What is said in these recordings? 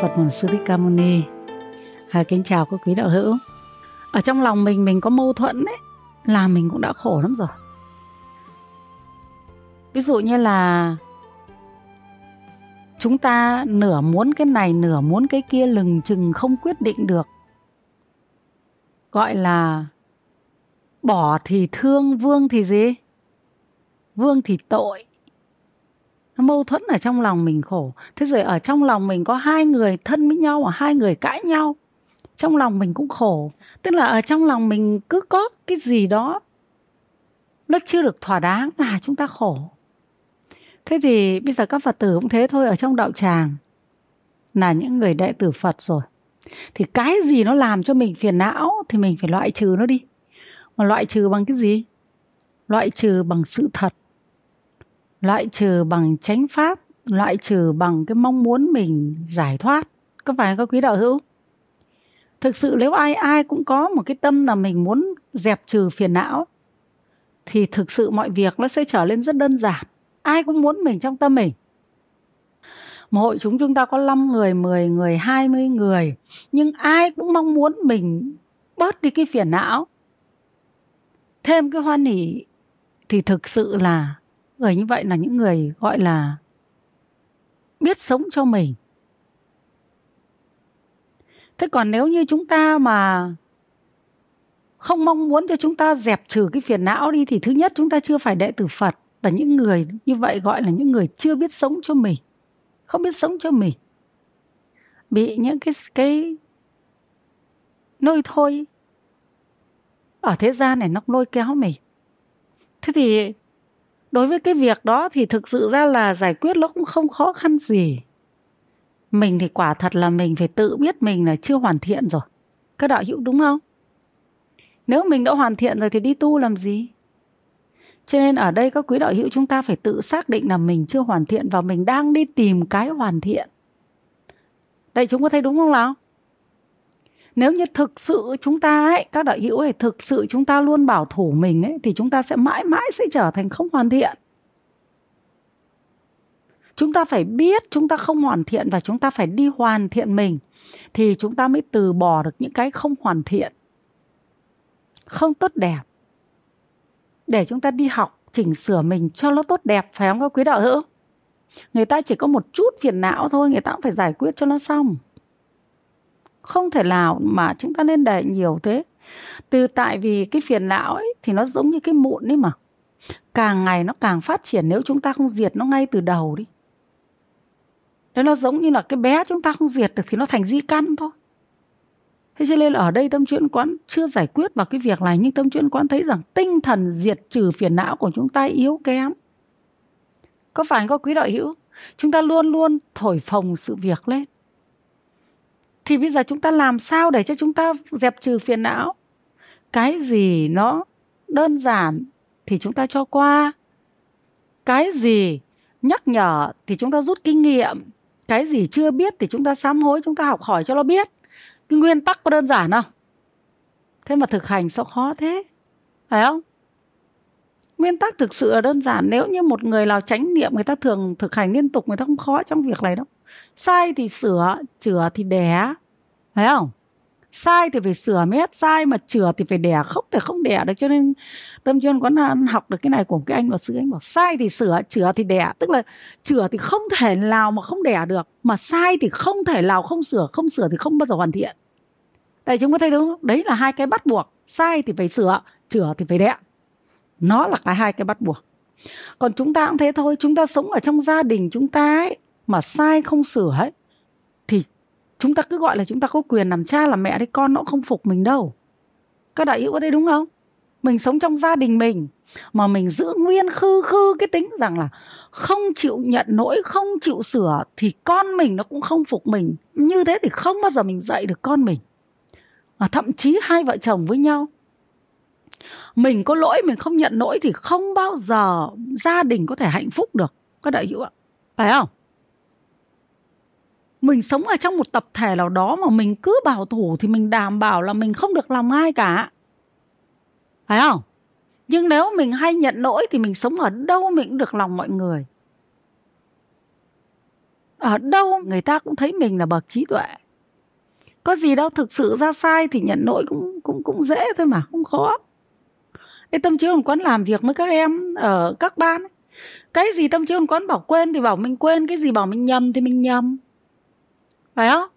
Phật Bổn Sư Thích Ca Mâu Ni. À, kính chào các quý đạo hữu. Ở trong lòng mình mình có mâu thuẫn đấy là mình cũng đã khổ lắm rồi. Ví dụ như là chúng ta nửa muốn cái này nửa muốn cái kia lừng chừng không quyết định được. Gọi là bỏ thì thương, vương thì gì? Vương thì tội nó mâu thuẫn ở trong lòng mình khổ. Thế rồi ở trong lòng mình có hai người thân với nhau mà hai người cãi nhau. Trong lòng mình cũng khổ. Tức là ở trong lòng mình cứ có cái gì đó nó chưa được thỏa đáng là chúng ta khổ. Thế thì bây giờ các phật tử cũng thế thôi, ở trong đạo tràng là những người đệ tử phật rồi. Thì cái gì nó làm cho mình phiền não thì mình phải loại trừ nó đi. Mà loại trừ bằng cái gì? Loại trừ bằng sự thật loại trừ bằng chánh pháp loại trừ bằng cái mong muốn mình giải thoát. Có phải các quý đạo hữu? Thực sự nếu ai ai cũng có một cái tâm là mình muốn dẹp trừ phiền não thì thực sự mọi việc nó sẽ trở lên rất đơn giản. Ai cũng muốn mình trong tâm mình. Một hội chúng chúng ta có 5 người, 10 người, 20 người Nhưng ai cũng mong muốn mình bớt đi cái phiền não. Thêm cái hoan hỷ Thì thực sự là người như vậy là những người, gọi là, biết sống cho mình. Thế còn nếu như chúng ta mà không mong muốn cho chúng ta dẹp trừ cái phiền não đi, thì thứ nhất chúng ta chưa phải đệ tử phật, là những người như vậy gọi là những người chưa biết sống cho mình, không biết sống cho mình. Bị những cái cái nôi thôi ở thế gian này nó lôi kéo mình. Thế thì đối với cái việc đó thì thực sự ra là giải quyết nó cũng không khó khăn gì. Mình thì quả thật là mình phải tự biết mình là chưa hoàn thiện rồi. Các đạo hữu đúng không? Nếu mình đã hoàn thiện rồi thì đi tu làm gì? Cho nên ở đây các quý đạo hữu chúng ta phải tự xác định là mình chưa hoàn thiện và mình đang đi tìm cái hoàn thiện. Đây chúng có thấy đúng không nào? Nếu như thực sự chúng ta ấy, các đạo hữu ấy, thực sự chúng ta luôn bảo thủ mình ấy, thì chúng ta sẽ mãi mãi sẽ trở thành không hoàn thiện. Chúng ta phải biết chúng ta không hoàn thiện và chúng ta phải đi hoàn thiện mình, thì chúng ta mới từ bỏ được những cái không hoàn thiện, không tốt đẹp. Để chúng ta đi học, chỉnh sửa mình cho nó tốt đẹp, phải không các quý đạo hữu? Người ta chỉ có một chút phiền não thôi, người ta cũng phải giải quyết cho nó xong không thể nào mà chúng ta nên để nhiều thế từ tại vì cái phiền não ấy thì nó giống như cái mụn ấy mà càng ngày nó càng phát triển nếu chúng ta không diệt nó ngay từ đầu đi Đấy nó giống như là cái bé chúng ta không diệt được thì nó thành di căn thôi. Thế cho nên là ở đây tâm chuyên quán chưa giải quyết vào cái việc này, nhưng tâm chuyên quán thấy rằng tinh thần diệt trừ phiền não của chúng ta yếu kém. Có phải có quý đạo hữu? Chúng ta luôn luôn thổi phồng sự việc lên thì bây giờ chúng ta làm sao để cho chúng ta dẹp trừ phiền não? Cái gì nó đơn giản thì chúng ta cho qua. Cái gì nhắc nhở thì chúng ta rút kinh nghiệm. Cái gì chưa biết thì chúng ta sám hối, chúng ta học hỏi cho nó biết. Cái nguyên tắc có đơn giản không? Thế mà thực hành sao khó thế? Phải không? Nguyên tắc thực sự là đơn giản. Nếu như một người nào tránh niệm, người ta thường thực hành liên tục, người ta không khó trong việc này đâu sai thì sửa, chữa thì đẻ. Thấy không? Sai thì phải sửa mới hết, sai mà chữa thì phải đẻ. Không thể không đẻ được, cho nên tâm chuyên có học được cái này của cái anh luật sư. Anh bảo, sai thì sửa, chữa thì đẻ. Tức là chữa thì không thể nào mà không đẻ được, mà sai thì không thể nào không sửa không sửa thì không bao giờ hoàn thiện. Tại chúng có thấy đúng không? Đấy là hai cái bắt buộc. Sai thì phải sửa, chữa thì phải đẻ. Nó là cái hai cái bắt buộc. Còn chúng ta cũng thế thôi. Chúng ta sống ở trong gia đình chúng ta ấy mà sai không sửa ấy, thì chúng ta cứ gọi là chúng ta có quyền làm cha làm mẹ đấy con nó cũng không phục mình đâu. Các đại hữu có thấy đúng không? Mình sống trong gia đình mình mà mình giữ nguyên khư khư cái tính rằng là không chịu nhận lỗi không chịu sửa thì con mình nó cũng không phục mình. Như thế thì không bao giờ mình dạy được con mình. Mà thậm chí hai vợ chồng với nhau, mình có lỗi, mình không nhận lỗi thì không bao giờ gia đình có thể hạnh phúc được. Các đại hữu ạ, phải không? Mình sống ở trong một tập thể nào đó mà mình cứ bảo thủ thì mình đảm bảo là mình không được làm ai cả. Phải không? Nhưng nếu mình hay nhận lỗi thì mình sống ở đâu mình cũng được lòng mọi người. Ở đâu người ta cũng thấy mình là bậc trí tuệ. Có gì đâu thực sự ra sai thì nhận lỗi cũng cũng cũng dễ thôi mà, không khó. Cái tâm trí hồn quán làm việc với các em ở các ban cái gì tâm trí hồn quán bảo quên thì bảo mình quên, cái gì bảo mình nhầm thì mình nhầm phải không?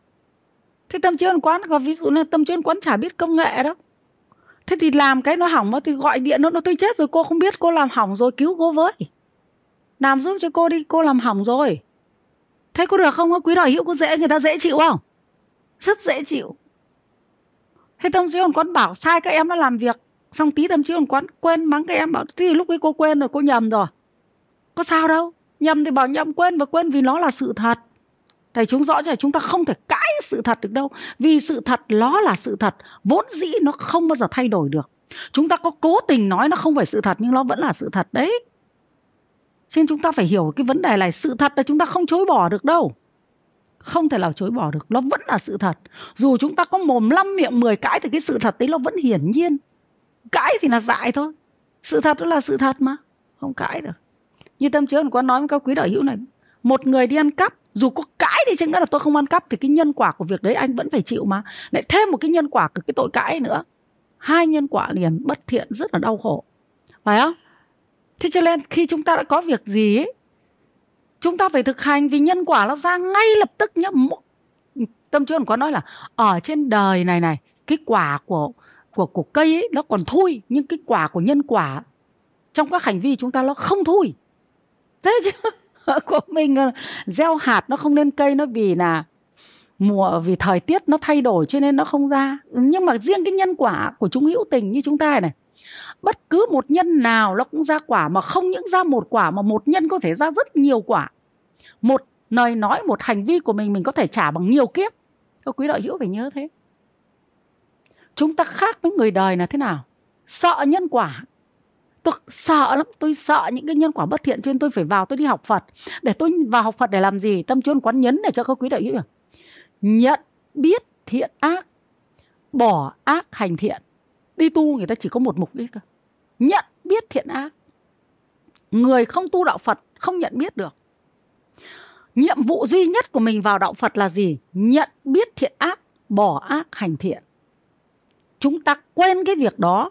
Thế tâm trí hồn quán, có ví dụ như tâm trí hồn quán chả biết công nghệ đâu. Thế thì làm cái nó hỏng thì gọi điện nó nó tôi chết rồi cô không biết cô làm hỏng rồi, cứu cô với. Làm giúp cho cô đi, cô làm hỏng rồi. Thế có được không? Quý đòi hữu có dễ, người ta dễ chịu không? Rất dễ chịu. Thế tâm trí hồn quán bảo, sai, các em nó làm việc. Xong tí tâm trí hồn quán quên mắng các em bảo thì lúc ấy cô quên rồi, cô nhầm rồi. Có sao đâu. Nhầm thì bảo nhầm, quên và quên vì nó là sự thật thầy chúng rõ cho chúng ta không thể cãi sự thật được đâu. Vì sự thật, nó là sự thật. Vốn dĩ nó không bao giờ thay đổi được. Chúng ta có cố tình nói nó không phải sự thật, nhưng nó vẫn là sự thật đấy. Nên chúng ta phải hiểu cái vấn đề này. Sự thật là chúng ta không chối bỏ được đâu. Không thể nào chối bỏ được. Nó vẫn là sự thật. Dù chúng ta có mồm năm miệng mười cãi thì cái sự thật đấy nó vẫn hiển nhiên. Cãi thì là dại thôi. Sự thật đó là sự thật mà. Không cãi được. Như tâm trí có nói với các quý đạo hữu này, một người đi ăn cắp dù có cãi đi chăng nữa là tôi không ăn cắp thì cái nhân quả của việc đấy anh vẫn phải chịu mà. Lại thêm một cái nhân quả của cái tội cãi nữa. Hai nhân quả liền bất thiện rất là đau khổ. Phải không? Thế cho nên khi chúng ta đã có việc gì ấy, chúng ta phải thực hành vì nhân quả nó ra ngay lập tức nhá. Tâm trí có nói là ở trên đời này này cái quả của của của cây ấy nó còn thui nhưng cái quả của nhân quả trong các hành vi chúng ta nó không thui. Thế chứ của mình ờ, gieo hạt nó không lên cây, nó vì là mùa, vì thời tiết nó thay đổi cho nên nó không ra. Nhưng mà riêng cái nhân quả của chúng hữu tình như chúng ta này, bất cứ một nhân nào nó cũng ra quả mà không những ra một quả mà một nhân có thể ra rất nhiều quả. Một, lời nói, một hành vi của mình mình có thể trả bằng nhiều kiếp. Các quý đạo hữu phải nhớ thế. Chúng ta khác với người đời là thế nào? Sợ nhân quả tôi sợ lắm, tôi sợ những cái nhân quả bất thiện cho nên tôi phải vào tôi đi học phật. Để tôi vào học phật để làm gì? Tâm chuyên quán nhấn để cho các quý đạo hữu nhận, biết, thiện ác, bỏ ác hành thiện. Đi tu người ta chỉ có một mục đích cơ nhận, biết, thiện ác. Người không tu đạo phật không nhận biết được. Nhiệm vụ duy nhất của mình vào đạo phật là gì? Nhận, biết, thiện ác, bỏ ác hành thiện. Chúng ta quên cái việc đó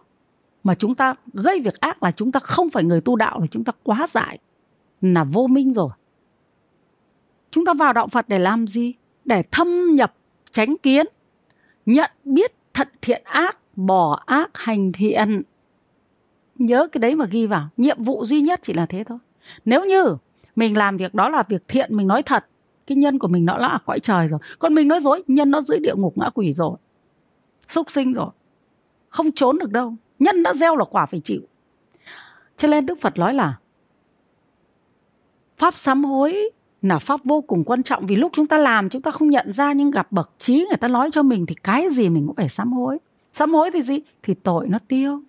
mà chúng ta gây việc ác là chúng ta không phải người tu đạo là chúng ta quá dại, là vô minh rồi. Chúng ta vào đạo phật để làm gì? Để thâm nhập, tránh kiến, nhận biết thận thiện ác, bỏ ác, hành thiện. Nhớ cái đấy mà ghi vào. Nhiệm vụ duy nhất chỉ là thế thôi. Nếu như mình làm việc đó là việc thiện, mình nói thật, cái nhân của mình nó là cõi trời rồi. Còn mình nói dối, nhân nó dưới địa ngục ngã quỷ rồi. Súc sinh rồi. Không trốn được đâu nhân đã gieo là quả phải chịu. Cho nên đức phật nói là pháp sám hối là pháp vô cùng quan trọng vì lúc chúng ta làm chúng ta không nhận ra nhưng gặp bậc trí người ta nói cho mình thì cái gì mình cũng phải sám hối. Sám hối thì gì? Thì tội nó tiêu.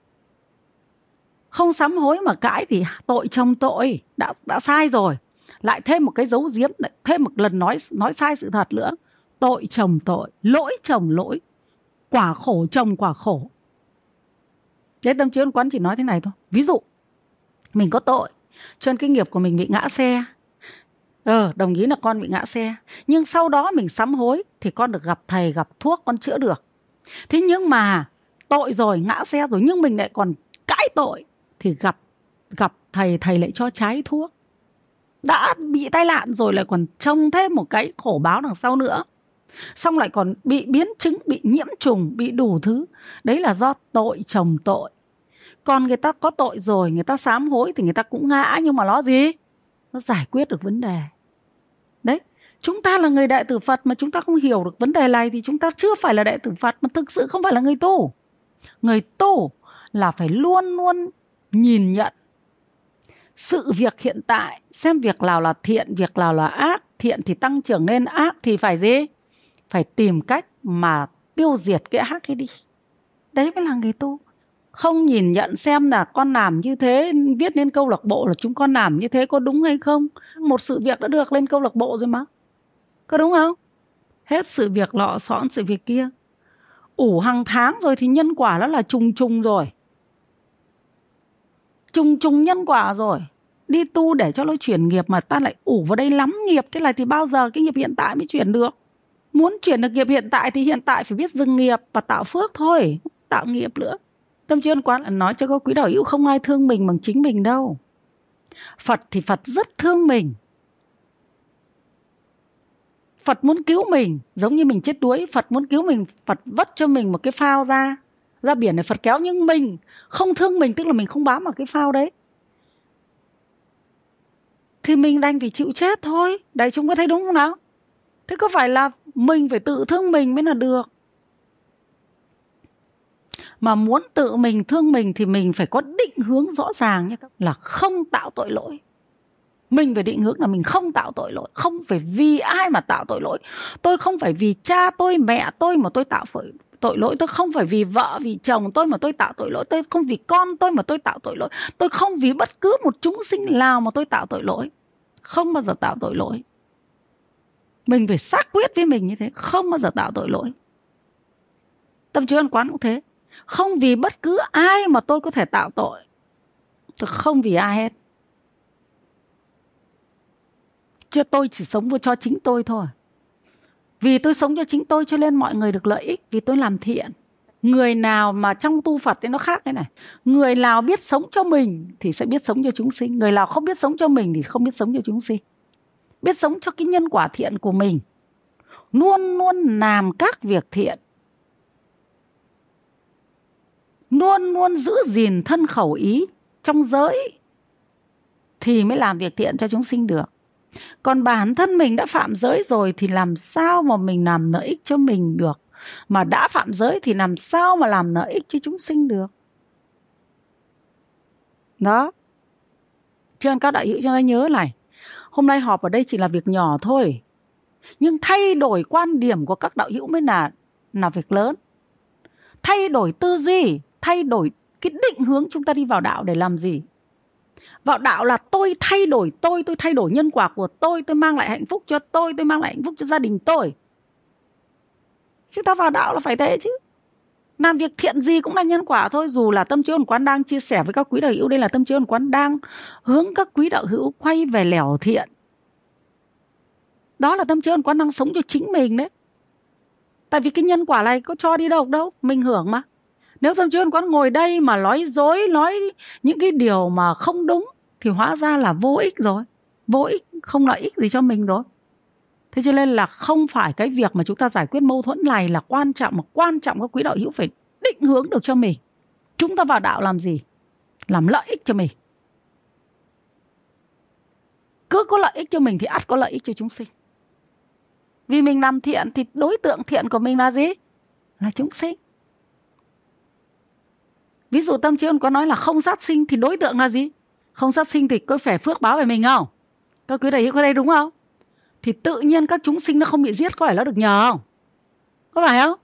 Không sám hối mà cãi thì tội chồng tội. Đã đã sai rồi. Lại thêm một cái dấu diếm lại thêm một lần nói nói sai sự thật nữa. Tội chồng tội. Lỗi chồng lỗi. Quả khổ chồng quả khổ. Đấy tâm trí quán chỉ nói thế này thôi. Ví dụ, mình có tội, cho nên cái nghiệp của mình bị ngã xe. Ờ, đồng ý là con bị ngã xe. Nhưng sau đó mình sám hối thì con được gặp thầy, gặp thuốc, con chữa được. Thế nhưng mà tội rồi, ngã xe rồi nhưng mình lại còn cãi tội thì gặp gặp thầy, thầy lại cho trái thuốc. Đã bị tai nạn rồi lại còn trông thêm một cái khổ báo đằng sau nữa xong lại còn bị biến chứng, bị nhiễm trùng, bị đủ thứ. Đấy là do tội chồng tội. Còn người ta có tội rồi, người ta sám hối thì người ta cũng ngã, nhưng mà nó gì? Nó giải quyết được vấn đề. Đấy, chúng ta là người đại tử phật mà chúng ta không hiểu được vấn đề này thì chúng ta chưa phải là đại tử phật mà thực sự không phải là người tu. Người tu là phải luôn luôn nhìn nhận sự việc hiện tại, xem việc nào là thiện, việc nào là ác. Thiện thì tăng trưởng lên ác thì phải gì? Phải tìm cách mà tiêu diệt cái ác ấy đi. Đấy mới là người tu. Không nhìn nhận xem là con làm như thế, viết lên câu lạc bộ là chúng con làm như thế có đúng hay không. Một sự việc đã được lên câu lạc bộ rồi mà. Có đúng không? Hết sự việc lọ xõn, sự việc kia. Ủ hàng tháng rồi thì nhân quả nó là trùng trùng rồi. Trùng trùng nhân quả rồi. Đi tu để cho nó chuyển nghiệp mà ta lại ủ vào đây lắm nghiệp. Thế này thì bao giờ cái nghiệp hiện tại mới chuyển được? Muốn chuyển được nghiệp hiện tại thì hiện tại phải biết dừng nghiệp và tạo phước thôi, tạo nghiệp nữa. Tâm chuyên quán là nói cho các quý đạo hữu không ai thương mình bằng chính mình đâu. Phật thì phật rất thương mình. Phật muốn cứu mình, giống như mình chết đuối, phật muốn cứu mình, phật vất cho mình một cái phao ra. Ra biển này phật kéo nhưng mình không thương mình, tức là mình không bám vào cái phao đấy. Thì mình đành phải chịu chết thôi. Đại chúng có thấy đúng không nào? Thế có phải là mình phải tự thương mình mới là được. Mà muốn tự mình thương mình thì mình phải có định hướng rõ ràng nhé là không tạo tội lỗi. Mình phải định hướng là mình không tạo tội lỗi, không phải vì ai mà tạo tội lỗi. Tôi không phải vì cha tôi, mẹ tôi mà tôi tạo tội lỗi. Tôi không phải vì vợ, vì chồng tôi mà tôi tạo tội lỗi. Tôi không vì con tôi mà tôi tạo tội lỗi. Tôi không vì bất cứ một chúng sinh nào mà tôi tạo tội lỗi. Không bao giờ tạo tội lỗi mình phải xác quyết với mình như thế, không bao giờ tạo tội lỗi. Tâm trí ăn quán cũng thế. Không vì bất cứ ai mà tôi có thể tạo tội tôi không vì ai hết. Chứ tôi chỉ sống cho chính tôi thôi. Vì tôi sống cho chính tôi cho nên mọi người được lợi ích, vì tôi làm thiện. Người nào mà trong tu phật thì nó khác thế này. Người nào biết sống cho mình thì sẽ biết sống cho chúng sinh. Người nào không biết sống cho mình thì không biết sống cho chúng sinh biết sống cho cái nhân quả thiện của mình. Luôn luôn làm các việc thiện. Luôn luôn giữ gìn thân khẩu ý trong giới thì mới làm việc thiện cho chúng sinh được. Còn bản thân mình đã phạm giới rồi thì làm sao mà mình làm lợi ích cho mình được? Mà đã phạm giới thì làm sao mà làm lợi ích cho chúng sinh được? Đó. Cho nên các đại hữu cho nên nhớ này hôm nay họp ở đây chỉ là việc nhỏ thôi. Nhưng thay đổi quan điểm của các đạo hữu mới là là việc lớn. Thay đổi tư duy, thay đổi cái định hướng chúng ta đi vào đạo để làm gì? Vào đạo là tôi thay đổi, tôi tôi thay đổi nhân quả của tôi tôi mang lại hạnh phúc cho tôi tôi mang lại hạnh phúc cho gia đình tôi. Chúng ta vào đạo là phải thế chứ làm việc thiện gì cũng là nhân quả thôi, dù là tâm trí hồn quán đang chia sẻ với các quý đạo hữu đây là tâm trí hồn quán đang hướng các quý đạo hữu quay về lẻo thiện. Đó là tâm trí hồn quán đang sống cho chính mình đấy. Tại vì cái nhân quả này có cho đi đâu đâu, mình hưởng mà. Nếu tâm trí hồn quán ngồi đây mà nói dối, nói những cái điều mà không đúng thì hóa ra là vô ích rồi. Vô ích không lợi ích gì cho mình rồi thế cho nên là không phải cái việc mà chúng ta giải quyết mâu thuẫn này là quan trọng, mà quan trọng các quý đạo hữu phải định hướng được cho mình. Chúng ta vào đạo làm gì? Làm lợi ích cho mình. Cứ có lợi ích cho mình thì ắt có lợi ích cho chúng sinh. Vì mình làm thiện thì đối tượng thiện của mình là gì? Là chúng sinh. Ví dụ tâm trí có nói là không sát sinh thì đối tượng là gì? Không sát sinh thì có phải phước báo về mình không? Các quý đạo hữu có đây đúng không? Thì tự nhiên các chúng sinh nó không bị giết có phải nó được nhờ không? Có phải không?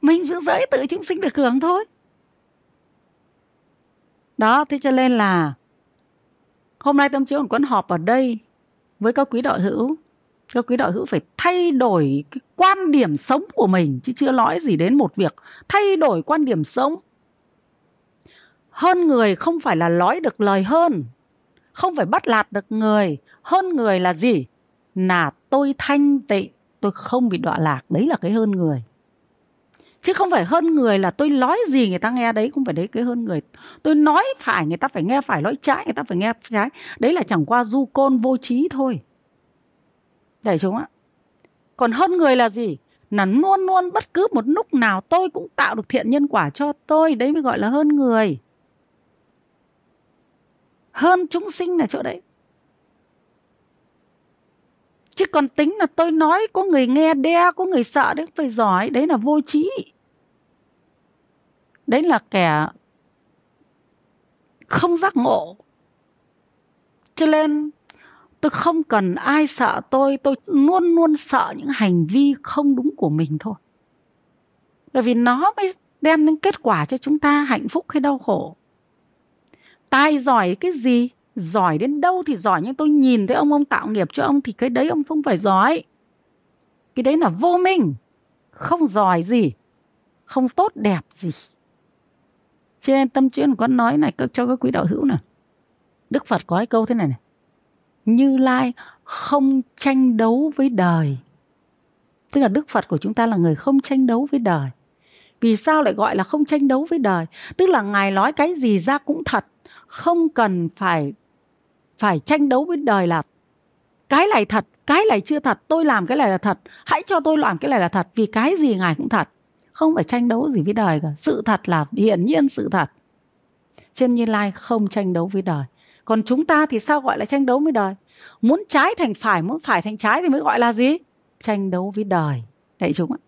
Mình giữ giới tự chúng sinh được hưởng thôi. Đó, thế cho nên là hôm nay tâm chiếu còn quán họp ở đây với các quý đạo hữu. Các quý đạo hữu phải thay đổi cái quan điểm sống của mình, chứ chưa nói gì đến một việc thay đổi quan điểm sống. Hơn người không phải là nói được lời hơn, không phải bắt lạt được người, hơn người là gì? Là tôi thanh tịnh, tôi không bị đọa lạc. Đấy là cái hơn người. Chứ không phải hơn người là tôi nói gì người ta nghe đấy, không phải đấy cái hơn người. Tôi nói phải, người ta phải nghe phải, nói trái người ta phải nghe trái. Đấy là chẳng qua du côn vô trí thôi. Để chúng ạ. Còn hơn người là gì? Là luôn luôn bất cứ một lúc nào tôi cũng tạo được thiện nhân quả cho tôi. Đấy mới gọi là hơn người. Hơn chúng sinh là chỗ đấy chứ còn tính là tôi nói có người nghe đe, có người sợ đấy phải giỏi, đấy là vô trí. Đấy là kẻ không giác ngộ. Cho nên tôi không cần ai sợ tôi tôi luôn luôn sợ những hành vi không đúng của mình thôi. Bởi vì nó mới đem đến kết quả cho chúng ta hạnh phúc hay đau khổ. Tài giỏi cái gì? Giỏi đến đâu thì giỏi, nhưng tôi nhìn thấy ông ông tạo nghiệp cho ông thì cái đấy ông không phải giỏi. Cái đấy là vô minh, không giỏi gì, không tốt đẹp gì. Cho nên tâm chuyên có nói này cho các quý đạo hữu này, đức phật có cái câu thế này này, như lai không tranh đấu với đời. Tức là đức phật của chúng ta là người không tranh đấu với đời. Vì sao lại gọi là không tranh đấu với đời? Tức là ngài nói cái gì ra cũng thật, không cần phải phải tranh đấu với đời là cái này thật, cái này chưa thật, tôi làm cái này là thật, hãy cho tôi làm cái này là thật, vì cái gì ngài cũng thật. Không phải tranh đấu gì với đời cả, sự thật là hiển nhiên sự thật. Trên như lai không tranh đấu với đời. Còn chúng ta thì sao gọi là tranh đấu với đời? Muốn trái thành phải, muốn phải thành trái thì mới gọi là gì? Tranh đấu với đời. Đại chúng ạ.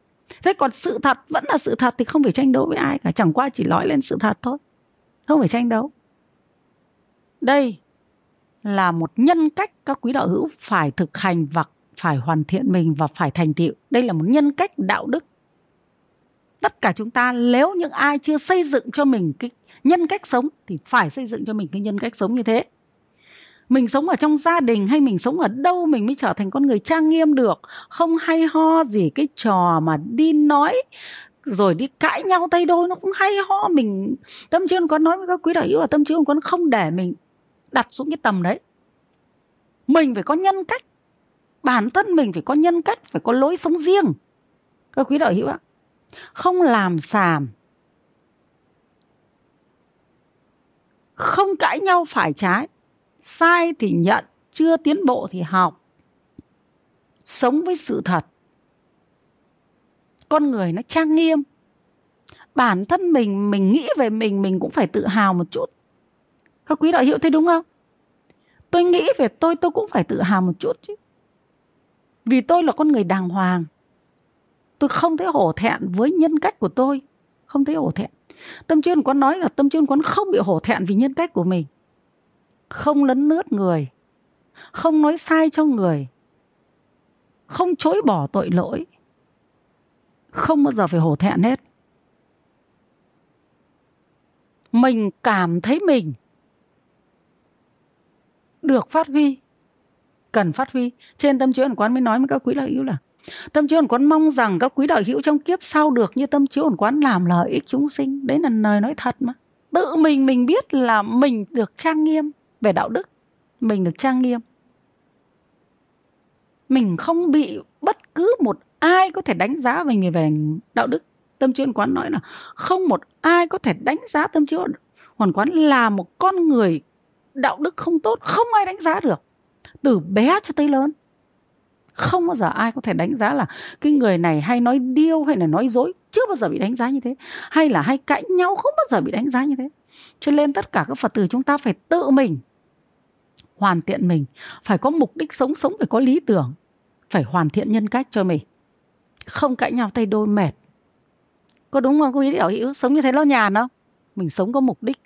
Thế còn sự thật vẫn là sự thật thì không phải tranh đấu với ai cả, chẳng qua chỉ nói lên sự thật thôi. Không phải tranh đấu. Đây là một nhân cách các quý đạo hữu phải thực hành và phải hoàn thiện mình và phải thành tựu. Đây là một nhân cách, đạo đức. Tất cả chúng ta, nếu những ai chưa xây dựng cho mình cái nhân cách sống thì phải xây dựng cho mình cái nhân cách sống như thế. Mình sống ở trong gia đình hay mình sống ở đâu mình mới trở thành con người trang nghiêm được? Không hay ho gì, cái trò mà đi nói rồi đi cãi nhau tay đôi nó cũng hay ho. Mình, tâm trí con nói với các quý đạo hữu là tâm trí con không để mình đặt xuống cái tầm đấy. Mình phải có nhân cách. Bản thân mình phải có nhân cách, phải có lối sống riêng. Các quý đạo hữu ạ, không làm sàm không cãi nhau phải trái. Sai thì nhận, chưa tiến bộ thì học. Sống với sự thật. Con người nó trang nghiêm. Bản thân mình mình nghĩ về mình mình cũng phải tự hào một chút các quý đạo hữu thấy đúng không? Tôi nghĩ về tôi tôi cũng phải tự hào một chút chứ. Vì tôi là con người đàng hoàng. Tôi không thấy hổ thẹn với nhân cách của tôi. Không thấy hổ thẹn. Tâm chuyên quán nói là tâm chuyên quán không bị hổ thẹn vì nhân cách của mình. Không lấn lướt người. Không nói sai cho người. Không chối bỏ tội lỗi. Không bao giờ phải hổ thẹn hết. Mình cảm thấy mình được phát huy, cần phát huy. Trên tâm chiếu ẩn quán mới nói với các quý đạo hữu là, tâm chiếu ẩn quán mong rằng các quý đạo hữu trong kiếp sau được như tâm chiếu ẩn quán làm lợi ích chúng sinh. Đấy là lời nói thật mà. Tự mình mình biết là mình được trang nghiêm về đạo đức. Mình được trang nghiêm. Mình không bị bất cứ một ai có thể đánh giá mình về đạo đức. Tâm chiếu quán nói là không một ai có thể đánh giá tâm chiếu hoàn quán là một con người đạo đức không tốt, không ai đánh giá được. Từ bé cho tới lớn, không bao giờ ai có thể đánh giá là cái người này hay nói điêu hay là nói dối, chưa bao giờ bị đánh giá như thế. Hay là hay cãi nhau, không bao giờ bị đánh giá như thế. Cho nên tất cả các phật tử chúng ta phải tự mình, hoàn thiện mình, phải có mục đích sống sống, phải có lý tưởng, phải hoàn thiện nhân cách cho mình. Không cãi nhau tay đôi mệt. Có đúng không? Cô đạo hữu? Sống như thế nó nhàn không? Mình sống có mục đích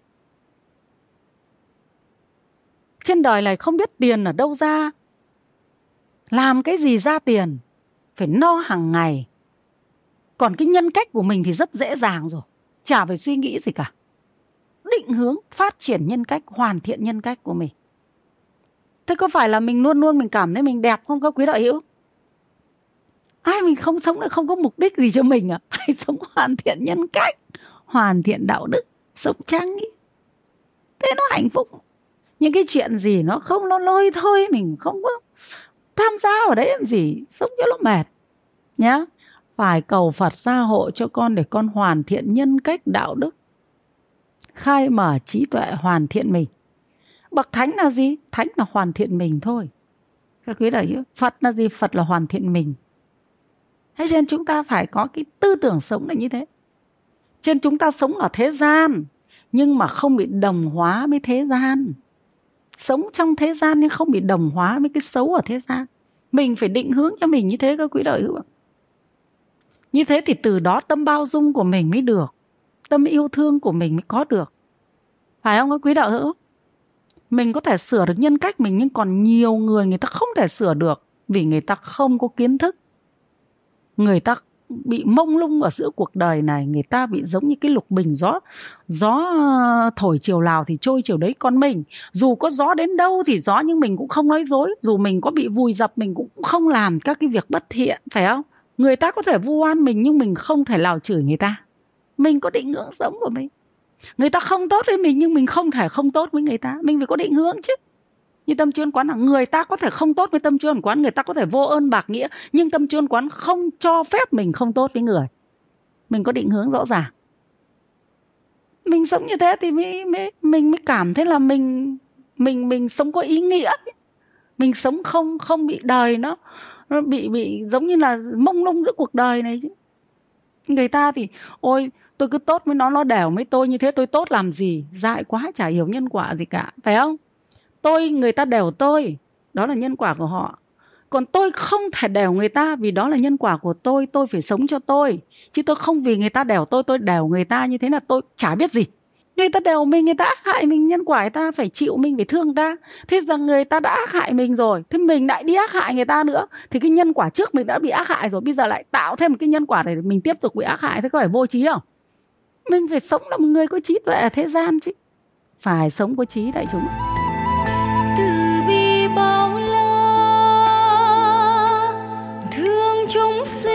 trên đời này không biết tiền ở đâu ra. Làm cái gì ra tiền phải no hàng ngày. Còn cái nhân cách của mình thì rất dễ dàng rồi chả phải suy nghĩ gì cả. Định hướng phát triển nhân cách hoàn thiện nhân cách của mình. Thế có phải là mình luôn luôn mình cảm thấy mình đẹp không các quý đạo hữu? Ai mình không sống lại không có mục đích gì cho mình à? Phải sống hoàn thiện nhân cách hoàn thiện đạo đức sống trang nghiêm, thế nó hạnh phúc những cái chuyện gì nó không, nó lôi thôi, mình không có tham gia vào đấy làm gì, sống cho nó mệt, nhá. Phải cầu Phật gia hộ cho con để con hoàn thiện nhân cách, đạo đức, khai mở trí tuệ hoàn thiện mình. Bậc thánh là gì? Thánh là hoàn thiện mình thôi. Các quý đạo hữu, phật là gì? Phật là hoàn thiện mình. Thế nên chúng ta phải có cái tư tưởng sống là như thế. Trên chúng ta sống ở thế gian, nhưng mà không bị đồng hóa với thế gian sống trong thế gian nhưng không bị đồng hóa với cái xấu ở thế gian. Mình phải định hướng cho mình như thế các quý đạo hữu như thế thì từ đó tâm bao dung của mình mới được, tâm yêu thương của mình mới có được. Phải không các quý đạo hữu? Mình có thể sửa được nhân cách mình nhưng còn nhiều người người ta không thể sửa được vì người ta không có kiến thức. Người ta bị mông lung ở giữa cuộc đời này, người ta bị giống như cái lục bình gió gió ờ, thổi chiều nào thì trôi chiều đấy con mình. Dù có gió đến đâu thì gió nhưng mình cũng không nói dối. Dù mình có bị vùi dập mình cũng không làm các cái việc bất thiện, phải không? Người ta có thể vu oan mình nhưng mình không thể lào chửi người ta. Mình có định hướng sống của mình. Người ta không tốt với mình nhưng mình không thể không tốt với người ta. Mình phải có định hướng chứ như tâm chuyên quán là người ta có thể không tốt với tâm chuyên quán người ta có thể vô ơn bạc nghĩa nhưng tâm chuyên quán không cho phép mình không tốt với người. Mình có định hướng rõ ràng. Mình sống như thế thì mới, mới mình mới cảm thấy là mình mình mình sống có ý nghĩa. Mình sống không không bị đời nó nó bị bị giống như là mông lung giữa cuộc đời này chứ. Người ta thì ôi tôi cứ tốt với nó nó đều với tôi như thế tôi tốt làm gì? Dại quá chả hiểu nhân quả gì cả. Phải không? Tôi, người ta đều tôi. Đó là nhân quả của họ. Còn tôi không thể đèo người ta vì đó là nhân quả của tôi tôi phải sống cho tôi. Chứ tôi không vì người ta đèo tôi tôi đèo người ta như thế là tôi chả biết gì. Người ta đèo mình, người ta ác hại mình, nhân quả người ta phải chịu mình, phải thương người ta. Thế rằng người ta đã ác hại mình rồi, thế mình lại đi ác hại người ta nữa, thì cái nhân quả trước mình đã bị ác hại rồi, bây giờ lại tạo thêm một cái nhân quả để mình tiếp tục bị ác hại, thế có phải vô trí không? Mình phải sống là một người có trí tuệ ở thế gian chứ. Phải sống có trí đại chúng say